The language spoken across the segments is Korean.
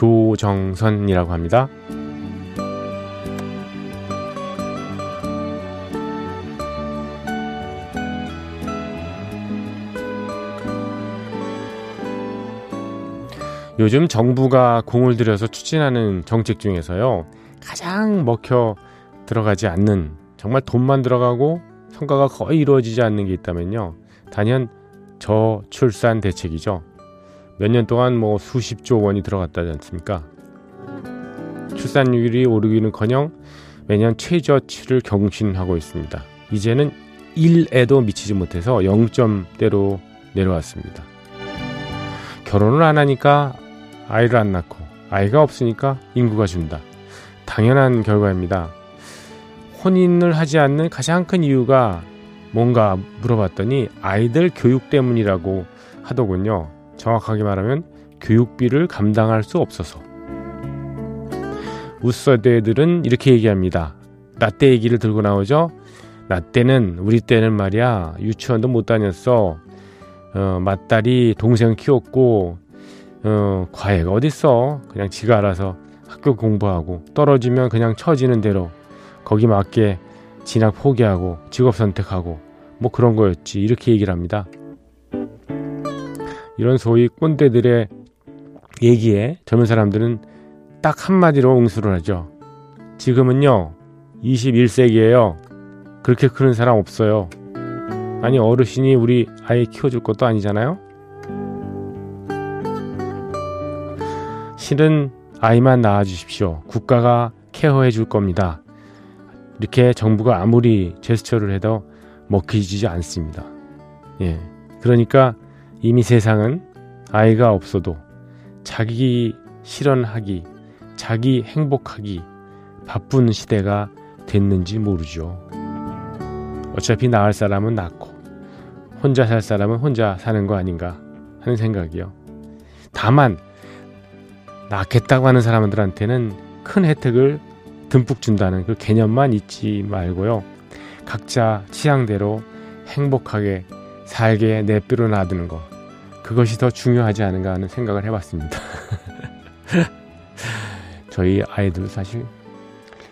조정선이라고 합니다. 요즘 정부가 공을 들여서 추진하는 정책 중에서요. 가장 먹혀 들어가지 않는 정말 돈만 들어가고 성과가 거의 이루어지지 않는 게 있다면요. 단연 저출산 대책이죠. 몇 년 동안 뭐 수십조 원이 들어갔다지 않습니까? 출산율이 오르기는커녕 매년 최저치를 경신하고 있습니다. 이제는 1에도 미치지 못해서 0점대로 내려왔습니다. 결혼을 안 하니까 아이를 안 낳고 아이가 없으니까 인구가 준다. 당연한 결과입니다. 혼인을 하지 않는 가장 큰 이유가 뭔가 물어봤더니 아이들 교육 때문이라고 하더군요. 정확하게 말하면 교육비를 감당할 수 없어서. 우서대들은 이렇게 얘기합니다. 나때 얘기를 들고 나오죠. 나 때는 우리 때는 말이야 유치원도 못 다녔어. 어, 맏딸이 동생 키웠고 어, 과외가 어딨어. 그냥 지가 알아서 학교 공부하고 떨어지면 그냥 처지는 대로 거기 맞게 진학 포기하고 직업 선택하고 뭐 그런 거였지 이렇게 얘기를 합니다. 이런 소위 꼰대들의 얘기에 젊은 사람들은 딱 한마디로 응수를 하죠. 지금은요 21세기에요 그렇게 크는 사람 없어요. 아니 어르신이 우리 아이 키워줄 것도 아니잖아요. 실은 아이만 낳아주십시오. 국가가 케어해 줄 겁니다. 이렇게 정부가 아무리 제스처를 해도 먹히지 않습니다. 예. 그러니까 이미 세상은 아이가 없어도 자기 실현하기, 자기 행복하기 바쁜 시대가 됐는지 모르죠. 어차피 낳을 사람은 낳고 혼자 살 사람은 혼자 사는 거 아닌가 하는 생각이요. 다만 낳겠다고 하는 사람들한테는 큰 혜택을 듬뿍 준다는 그 개념만 잊지 말고요. 각자 취향대로 행복하게 살게 내뼈로 놔두는 거. 그것이 더 중요하지 않은가 하는 생각을 해봤습니다. 저희 아이들 사실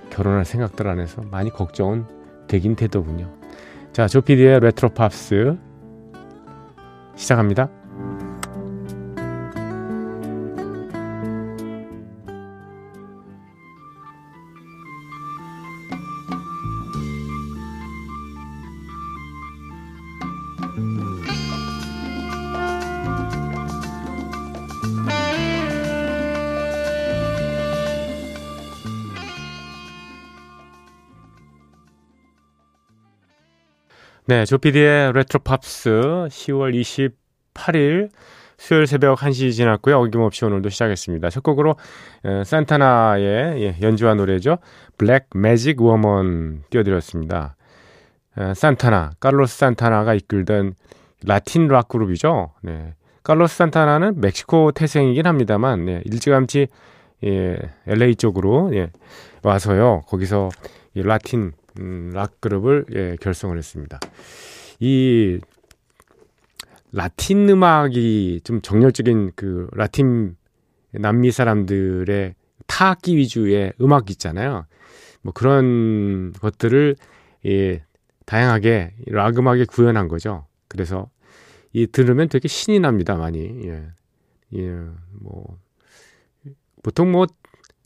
결혼할 생각들 안에서 많이 걱정은 되긴 되더군요. 자, 조피디의 레트로 팝스 시작합니다. 네, 조피디의 레트로 팝스 10월 28일 수요일 새벽 1시 지났고요. 어김없이 오늘도 시작했습니다. 첫 곡으로 에, 산타나의 예, 연주와 노래죠. Black Magic Woman 띄워드렸습니다. 에, 산타나, 칼로스 산타나가 이끌던 라틴 락 그룹이죠. 네. 칼로스 산타나는 멕시코 태생이긴 합니다만 네, 일찌감치 예, LA 쪽으로 예, 와서요. 거기서 이 라틴 음, 락 그룹을 예, 결성을 했습니다. 이 라틴 음악이 좀 정열적인 그 라틴 남미 사람들의 타악기 위주의 음악 있잖아요. 뭐 그런 것들을 예, 다양하게 락 음악에 구현한 거죠. 그래서 이 들으면 되게 신이 납니다, 많이. 예. 예, 뭐 보통 뭐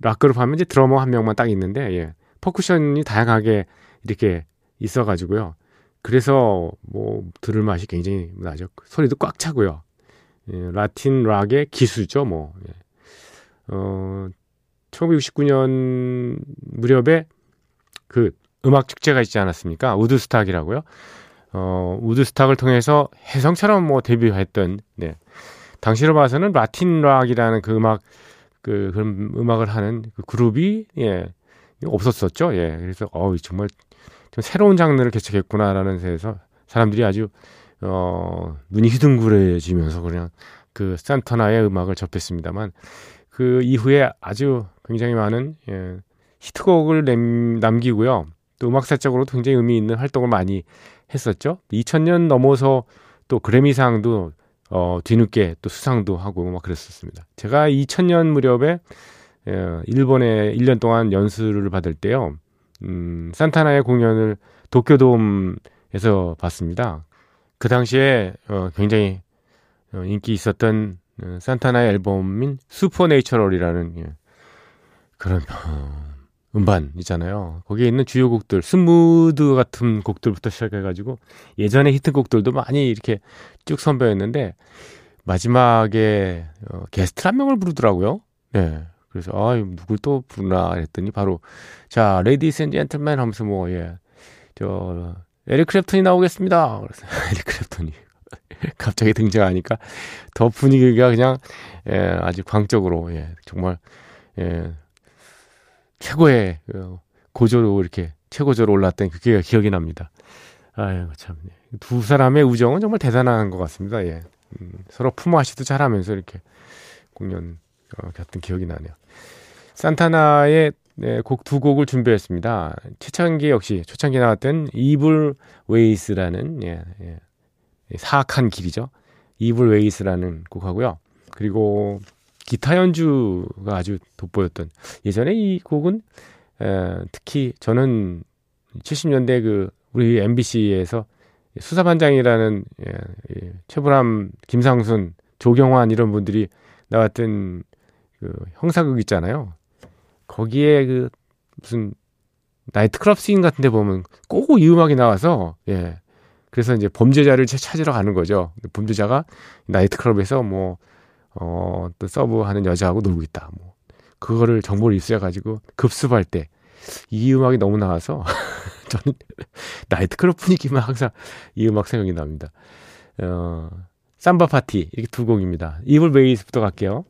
락그룹 하면 이제 드러머 한 명만 딱 있는데 예. 퍼쿠션이 다양하게 이렇게 있어가지고요. 그래서 뭐 들을 맛이 굉장히 나죠. 소리도 꽉 차고요. 예, 라틴 락의 기수죠, 뭐. 예. 어, 1969년 무렵에 그 음악 축제가 있지 않았습니까? 우드스탁이라고요. 어, 우드스탁을 통해서 혜성처럼 뭐 데뷔했던, 네. 당시로 봐서는 라틴 락이라는 그 음악 그 그런 음악을 하는 그 그룹이 예 없었었죠. 예. 그래서 어 정말 좀 새로운 장르를 개척했구나라는 데서 사람들이 아주 어 눈이 휘둥그레지면서 그냥 그 산타나의 음악을 접했습니다만 그 이후에 아주 굉장히 많은 예, 히트곡을 남, 남기고요. 또 음악사적으로도 굉장히 의미 있는 활동을 많이 했었죠. 2000년 넘어서 또 그래미상도 어, 뒤늦게 또 수상도 하고 막 그랬었습니다. 제가 2000년 무렵에 예, 일본에 1년 동안 연수를 받을 때요. 음, 산타나의 공연을 도쿄돔에서 봤습니다. 그 당시에 어, 굉장히 어, 인기 있었던 어, 산타나의 앨범인 슈퍼네이처럴이라는 예, 그런 어, 음반 있잖아요. 거기에 있는 주요 곡들, Smooth 같은 곡들부터 시작해가지고 예전에 히트곡들도 많이 이렇게 쭉 선보였는데 마지막에 어, 게스트 한 명을 부르더라고요. 네. 그래서 아 누굴 또 부르나 했더니 바로 자 ladies and gentlemen 하면서 뭐 예 저 에릭 크랩톤이 나오겠습니다. 그래서 에릭 크랩톤이 갑자기 등장하니까 더 분위기가 그냥 예, 아주 광적으로 예, 정말 예, 최고의 어, 고조로 이렇게 최고조로 올랐던 그게 기억이 납니다. 아유 참. 두 사람의 우정은 정말 대단한 것 같습니다. 예. 음, 서로 품어하시도 잘하면서 이렇게 공연 어, 갔던 기억이 나네요. 산타나의 네, 곡 두 곡을 준비했습니다. 최창기 역시 초창기 나왔던 이블 Ways라는 예, 예, 사악한 길이죠. Evil Ways라는 곡하고요. 그리고 기타 연주가 아주 돋보였던 예전에 이 곡은 에, 특히 저는 70년대 그 우리 MBC에서 수사반장이라는 예, 예, 최불암, 김상순, 조경환 이런 분들이 나왔던 그 형사극 있잖아요. 거기에 그 무슨 나이트클럽 씬 같은 데 보면 꼭이 음악이 나와서 예. 그래서 이제 범죄자를 찾으러 가는 거죠. 범죄자가 나이트클럽에서 뭐 어, 또 서브하는 여자하고 놀고 있다. 뭐 그거를 정보를 입수해 가지고 급습할 때 이 음악이 너무 나와서 저는 나이트클럽 분위기만 항상 이 음악 생각이 납니다. 어, 삼바 파티 이렇게 두 곡입니다. 이블 베이스부터 갈게요.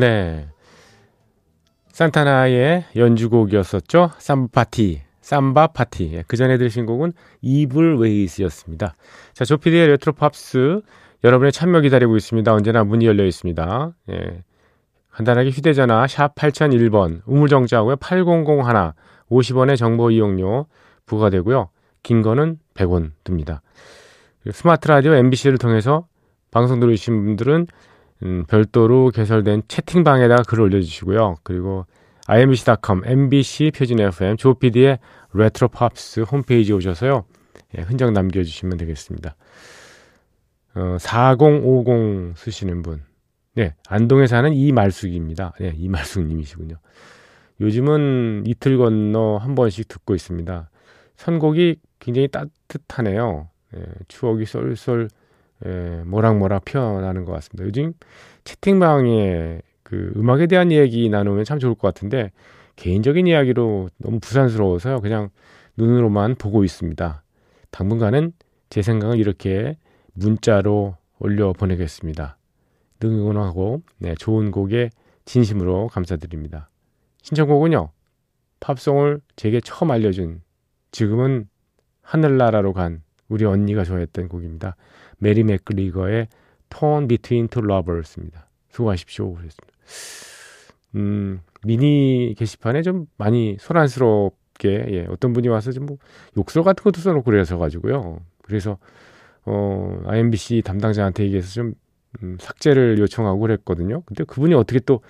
네. 산타나의 연주곡이었었죠. Samba Pa Ti. Samba Pa Ti. 예, 그 전에 들으신 곡은 Evil Ways였습니다. 자, 조피디의 레트로 팝스 여러분의 참여 기다리고 있습니다. 언제나 문이 열려 있습니다. 예. 간단하게 휴대전화 샵 8001번 우물정자하고요. 8001 50원의 정보 이용료 부과되고요. 긴 거는 100원 듭니다. 스마트 라디오 MBC를 통해서 방송 들으신 분들은 음, 별도로 개설된 채팅방에다가 글을 올려주시고요. 그리고 imbc.com, mbc 표준 FM, 조피디의 레트로 팝스 홈페이지에 오셔서요. 예, 흔적 남겨주시면 되겠습니다. 어, 4050 쓰시는 분. 네, 안동에 사는 이말숙입니다. 네, 이말숙님이시군요. 요즘은 이틀 건너 한 번씩 듣고 있습니다. 선곡이 굉장히 따뜻하네요. 예, 추억이 쏠쏠 예, 모락모락 피어나는 것 같습니다. 요즘 채팅방에 그 음악에 대한 이야기 나누면 참 좋을 것 같은데 개인적인 이야기로 너무 부산스러워서요. 그냥 눈으로만 보고 있습니다. 당분간은 제 생각을 이렇게 문자로 올려 보내겠습니다. 능원하고 네, 좋은 곡에 진심으로 감사드립니다. 신청곡은요. 팝송을 제게 처음 알려준 지금은 하늘나라로 간 우리 언니가 좋아했던 곡입니다. 메리 맥그리거의 Torn Between Two Lovers입니다. 수고하십시오. 그랬습니다. 음, 미니 게시판에 좀 많이 소란스럽게 예, 어떤 분이 와서 좀 뭐 욕설 같은 것도 써놓고 그래서 가지고요. 그래서 어, IMBC 담당자한테 얘기해서 좀 음, 삭제를 요청하고 그랬거든요. 근데 그분이 어떻게 또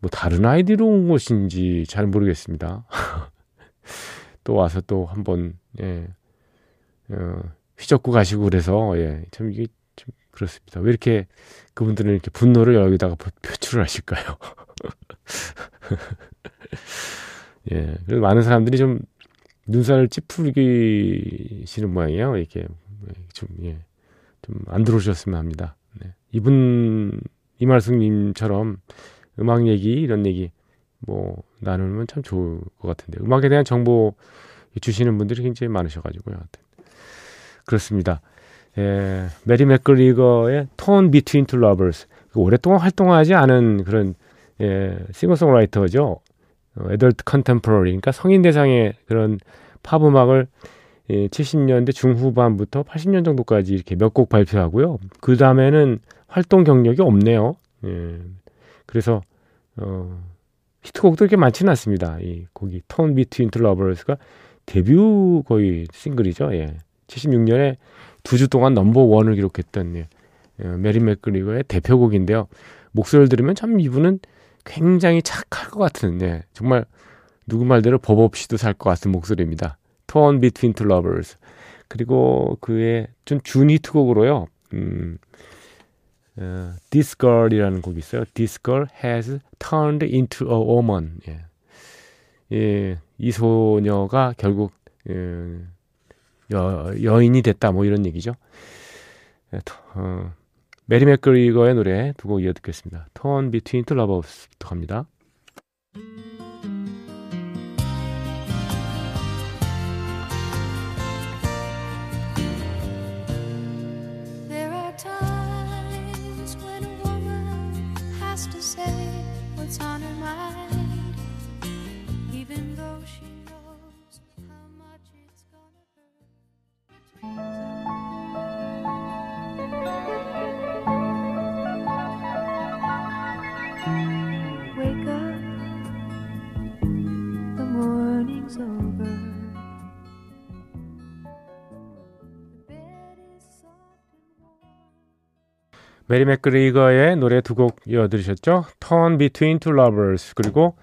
뭐 다른 아이디로 온 것인지 잘 모르겠습니다. 또 와서 또 한번 예, 어, 휘젓고 가시고 그래서 예, 참 이게 좀 그렇습니다. 왜 이렇게 그분들은 이렇게 분노를 여기다가 표출을 하실까요? 예, 그래서 많은 사람들이 좀 눈살을 찌푸리시는 모양이에요. 이렇게 좀 예, 좀 안 들어오셨으면 합니다. 네. 이분 이말씀님처럼 음악 얘기 이런 얘기 뭐 나누면 참 좋을 것 같은데 음악에 대한 정보 주시는 분들이 굉장히 많으셔가지고요. 그렇습니다. 예, 메리 맥그리거의 Torn Between Two Lovers 그 오랫동안 활동하지 않은 그런 예, 싱어송라이터죠. 어, adult contemporary 그러니까 성인 대상의 그런 팝 음악을 예, 70년대 중후반부터 80년 정도까지 이렇게 몇 곡 발표하고요. 그 다음에는 활동 경력이 없네요. 예, 그래서 어, 히트곡도 그렇게 많지는 않습니다. 이 곡이 Torn Between Two Lovers가 데뷔 거의 싱글이죠. 예. 76년에 두 주 동안 넘버 원을 기록했던 예. 어, 메리 맥그리거의 대표곡인데요. 목소리를 들으면 참 이분은 굉장히 착할 것 같은, 예. 정말 누구 말대로 법 없이도 살 것 같은 목소리입니다. Torn Between Two Lovers. 그리고 그의 좀 준 히트곡으로요. 음, 어, This Girl이라는 곡이 있어요. This Girl has turned into a woman. 예. 예, 이 소녀가 결국 예, 여, 여인이 됐다 뭐 이런 얘기죠. 예, 어, 메리 맥그리거의 노래 두 곡 이어 듣겠습니다. Torn Between Two Lovers부터 갑니다. 메리 맥그리거의 노래 두 곡 이어들으셨죠? Torn Between Two Lovers 그리고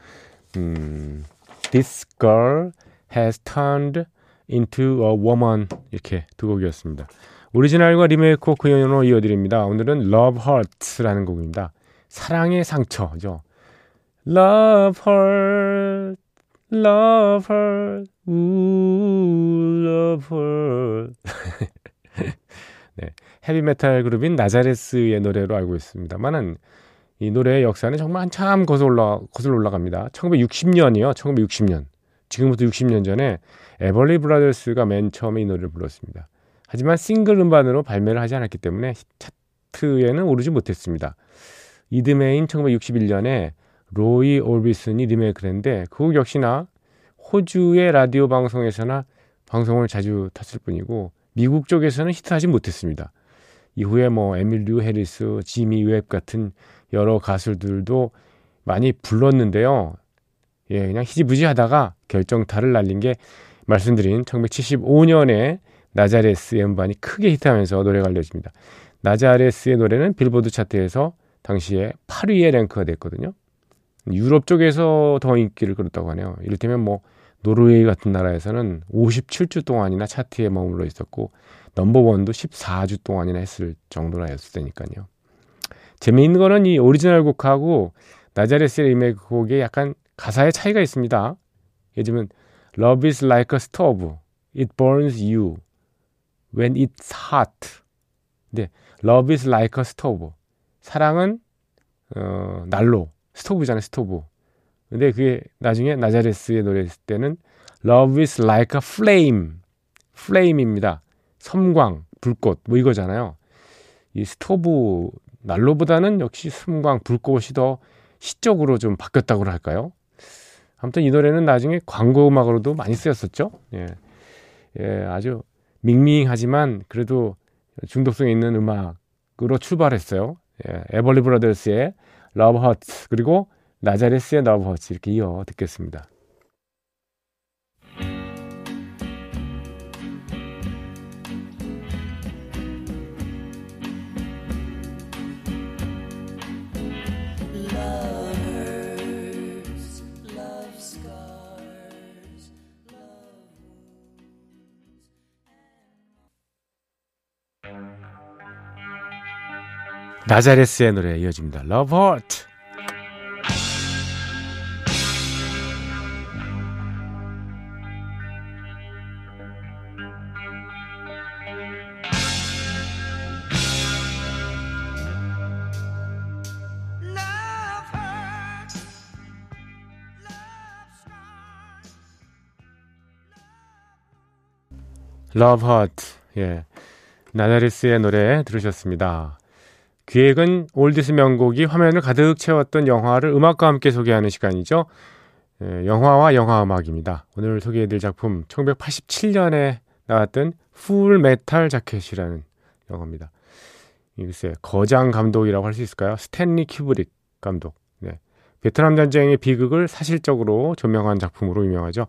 음, This Girl Has Turned Into a Woman 이렇게 두 곡이었습니다. 오리지널과 리메이크 그 연으로 이어드립니다. 오늘은 Love Hurts라는 곡입니다. 사랑의 상처죠. Love Hurt, Love Hurt, Ooh, Love Hurt. 네. 헤비메탈 그룹인 나자레스의 노래로 알고 있습니다만은 이 노래의 역사는 정말 한참 거슬러, 올라, 거슬러 올라갑니다. 1960년이요. 1960년. 지금부터 60년 전에 에벌리 브라더스가 맨 처음에 이 노래를 불렀습니다. 하지만 싱글 음반으로 발매를 하지 않았기 때문에 차트에는 오르지 못했습니다. 이듬해인 1961년에 로이 올비슨이 리메이크를 했는데 그 곡 역시나 호주의 라디오 방송에서나 방송을 자주 탔을 뿐이고 미국 쪽에서는 히트하지 못했습니다. 이후에 뭐 에밀루 해리스, 지미 웹 같은 여러 가수들도 많이 불렀는데요. 예, 그냥 흐지부지 하다가 결정타를 날린 게 말씀드린 1975년에 나자레스의 음반이 크게 히트하면서 노래가 알려집니다. 나자레스의 노래는 빌보드 차트에서 당시에 8위에 랭크가 됐거든요. 유럽 쪽에서 더 인기를 끌었다고 하네요. 이를테면 뭐 노르웨이 같은 나라에서는 57주 동안이나 차트에 머물러 있었고 넘버원도 14주 동안이나 했을 정도라였을 테니까요. 재미있는 거는 이 오리지널 곡하고 나자레스의 리메이크 곡에 약간 가사의 차이가 있습니다. 예를 들면 Love is like a stove. It burns you when it's hot. 근데 Love is like a stove. 사랑은 어, 난로, 스토브잖아요, 스토브. 근데 그게 나중에 나자레스의 노래 했을 때는 Love is like a flame. flame입니다. 섬광, 불꽃 뭐 이거잖아요. 이 스토브 난로보다는 역시 섬광, 불꽃이 더 시적으로 좀 바뀌었다고 할까요? 아무튼 이 노래는 나중에 광고 음악으로도 많이 쓰였었죠. 예, 예 아주 밍밍하지만 그래도 중독성 있는 음악으로 출발했어요. 예, 에벌리 브라더스의 러브 허츠 그리고 나자레스의 나버지 이렇게 이어 듣겠습니다. 나자레스의 노래 이어집니다. Love Love Hurts. 예. 나자레스의 노래 들으셨습니다. 귀에 익은 oldies 명곡이 화면을 가득 채웠던 영화를 음악과 함께 소개하는 시간이죠. 예, 영화와 영화 음악입니다. 오늘 소개해드릴 작품 1987년에 나왔던 Full Metal Jacket이라는 영화입니다. 글쎄 거장 감독이라고 할 수 있을까요? 스탠리 큐브릭 감독. 네. 베트남 전쟁의 비극을 사실적으로 조명한 작품으로 유명하죠.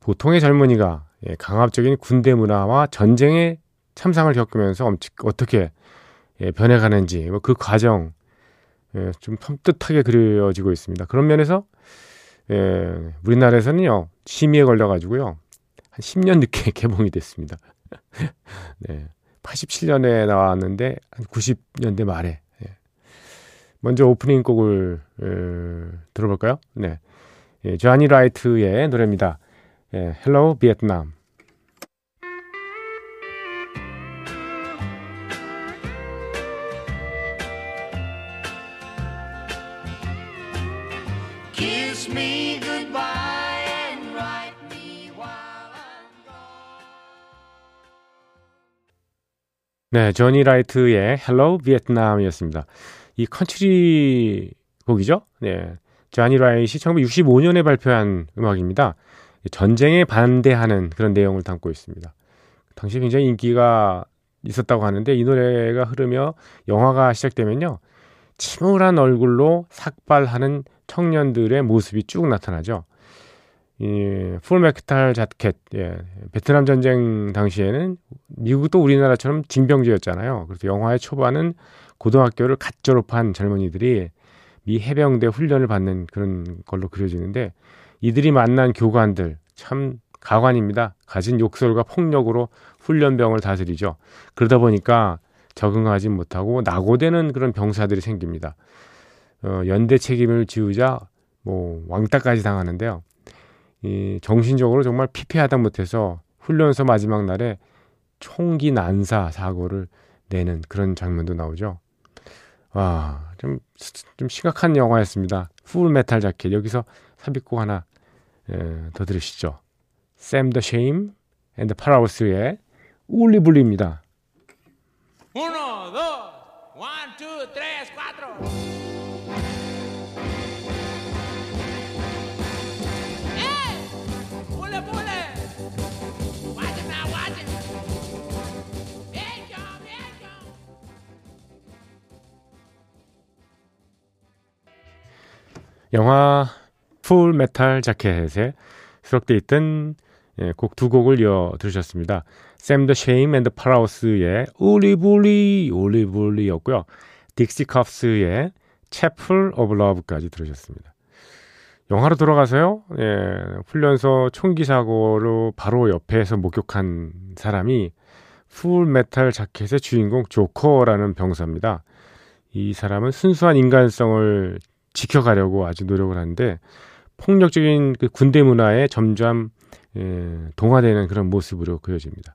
보통의 젊은이가 예, 강압적인 군대 문화와 전쟁의 참상을 겪으면서 어떻게 예, 변해가는지 뭐 그 과정 예, 좀 섬뜩하게 그려지고 있습니다. 그런 면에서 예, 우리나라에서는요 심의에 걸려가지고요 한 10년 늦게 개봉이 됐습니다. 네, 87년에 나왔는데 한 90년대 말에 예. 먼저 오프닝 곡을 에, 들어볼까요? 네, 예, 조니 라이트의 노래입니다. 예, Hello Vietnam. 네, 조니 라이트의 Hello Vietnam이었습니다. 이 컨트리 곡이죠? 네. 조니 라이트이 1965년에 발표한 음악입니다. 전쟁에 반대하는 그런 내용을 담고 있습니다. 당시 굉장히 인기가 있었다고 하는데 이 노래가 흐르며 영화가 시작되면요. 침울한 얼굴로 삭발하는 청년들의 모습이 쭉 나타나죠. 이 Full Metal Jacket, 예, 베트남 전쟁 당시에는 미국도 우리나라처럼 징병제였잖아요. 그래서 영화의 초반은 고등학교를 갓 졸업한 젊은이들이 미 해병대 훈련을 받는 그런 걸로 그려지는데 이들이 만난 교관들 참 가관입니다. 가진 욕설과 폭력으로 훈련병을 다스리죠. 그러다 보니까 적응하지 못하고 낙오되는 그런 병사들이 생깁니다. 어, 연대 책임을 지우자 뭐 왕따까지 당하는데요. 이 정신적으로 정말 피폐하다 못해서 훈련소 마지막 날에 총기 난사 사고를 내는 그런 장면도 나오죠. 와, 좀, 좀 심각한 영화였습니다. Full Metal Jacket. 여기서 삽입곡 하나 에, 더 들으시죠. 샘 더 샴 앤드 파라오스의 Wooly Bully입니다. Uno, dos. 영화 Full Metal Jacket에 수록되어 있던 예, 곡 두 곡을 이어 들으셨습니다. 샘 더 샴 앤드 파라오스의 Wooly Bully Wooly Bully였고요. 딕시 컵스의 Chapel of Love까지 들으셨습니다. 영화로 돌아가서요. 예, 훈련소 총기 사고로 바로 옆에서 목격한 사람이 Full Metal Jacket의 주인공 조커라는 병사입니다. 이 사람은 순수한 인간성을 지켜가려고 아주 노력을 하는데 폭력적인 그 군대 문화에 점점 예, 동화되는 그런 모습으로 그려집니다.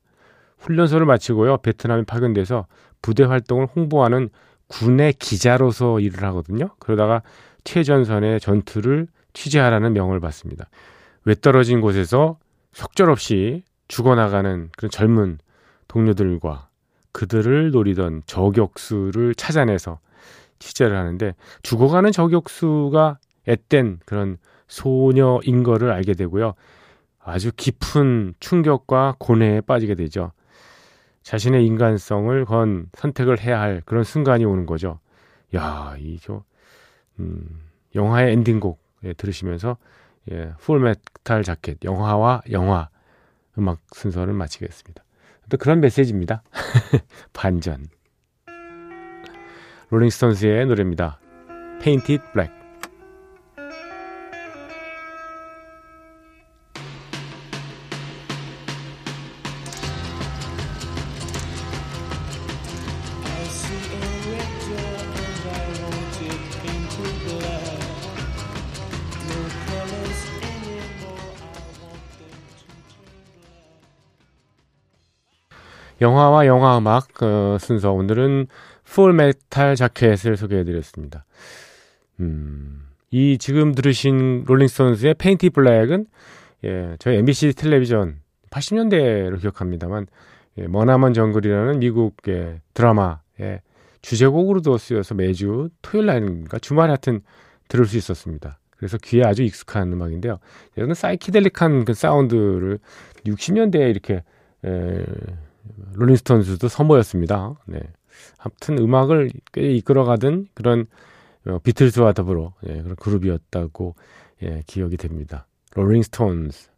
훈련소를 마치고요 베트남에 파견돼서 부대 활동을 홍보하는 군의 기자로서 일을 하거든요. 그러다가 최전선의 전투를 취재하라는 명을 받습니다. 외떨어진 곳에서 속절없이 죽어나가는 그런 젊은 동료들과 그들을 노리던 저격수를 찾아내서 취재를 하는데 죽어가는 저격수가 앳된 그런 소녀인 거를 알게 되고요. 아주 깊은 충격과 고뇌에 빠지게 되죠. 자신의 인간성을 건 선택을 해야 할 그런 순간이 오는 거죠. 야, 이저 음, 영화의 엔딩곡 예, 들으시면서 예, 풀메탈 자켓 영화와 영화 음악 순서를 마치겠습니다. 또 그런 메시지입니다. 반전. 롤링스톤스의 노래입니다. Painted Black. 영화와 영화 음악 어, 순서 오늘은 Full Metal Jacket을 소개해드렸습니다. 음, 이 지금 들으신 롤링스톤스의 페인티 블랙은 예, 저희 MBC 텔레비전 80년대로 기억합니다만 예, 머나먼 정글이라는 미국의 드라마의 주제곡으로도 쓰여서 매주 토요일 날인가 주말에 하여튼 들을 수 있었습니다. 그래서 귀에 아주 익숙한 음악인데요. 이거는 사이키델릭한 그 사운드를 60년대에 이렇게 에, Rolling Stones도 선보였습니다. 네. 아무튼 음악을 꽤 이끌어가던 그런 어, 비틀즈와 더불어 예, 그런 그룹이었다고 예, 기억이 됩니다. Rolling Stones.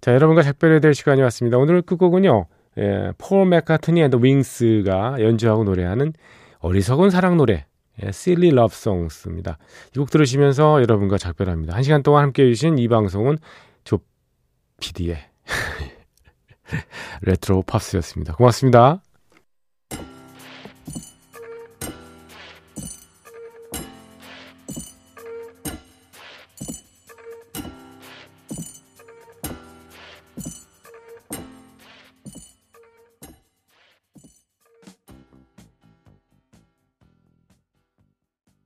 자, 여러분과 작별해야 될 시간이 왔습니다. 오늘 끝곡은요. 예, Paul McCartney and Wings가 연주하고 노래하는 어리석은 사랑 노래 예, Silly Love Songs입니다. 이 곡 들으시면서 여러분과 작별합니다. 한 시간 동안 함께 해 주신 이 방송은 조 PD의 레트로 팝스였습니다. 고맙습니다.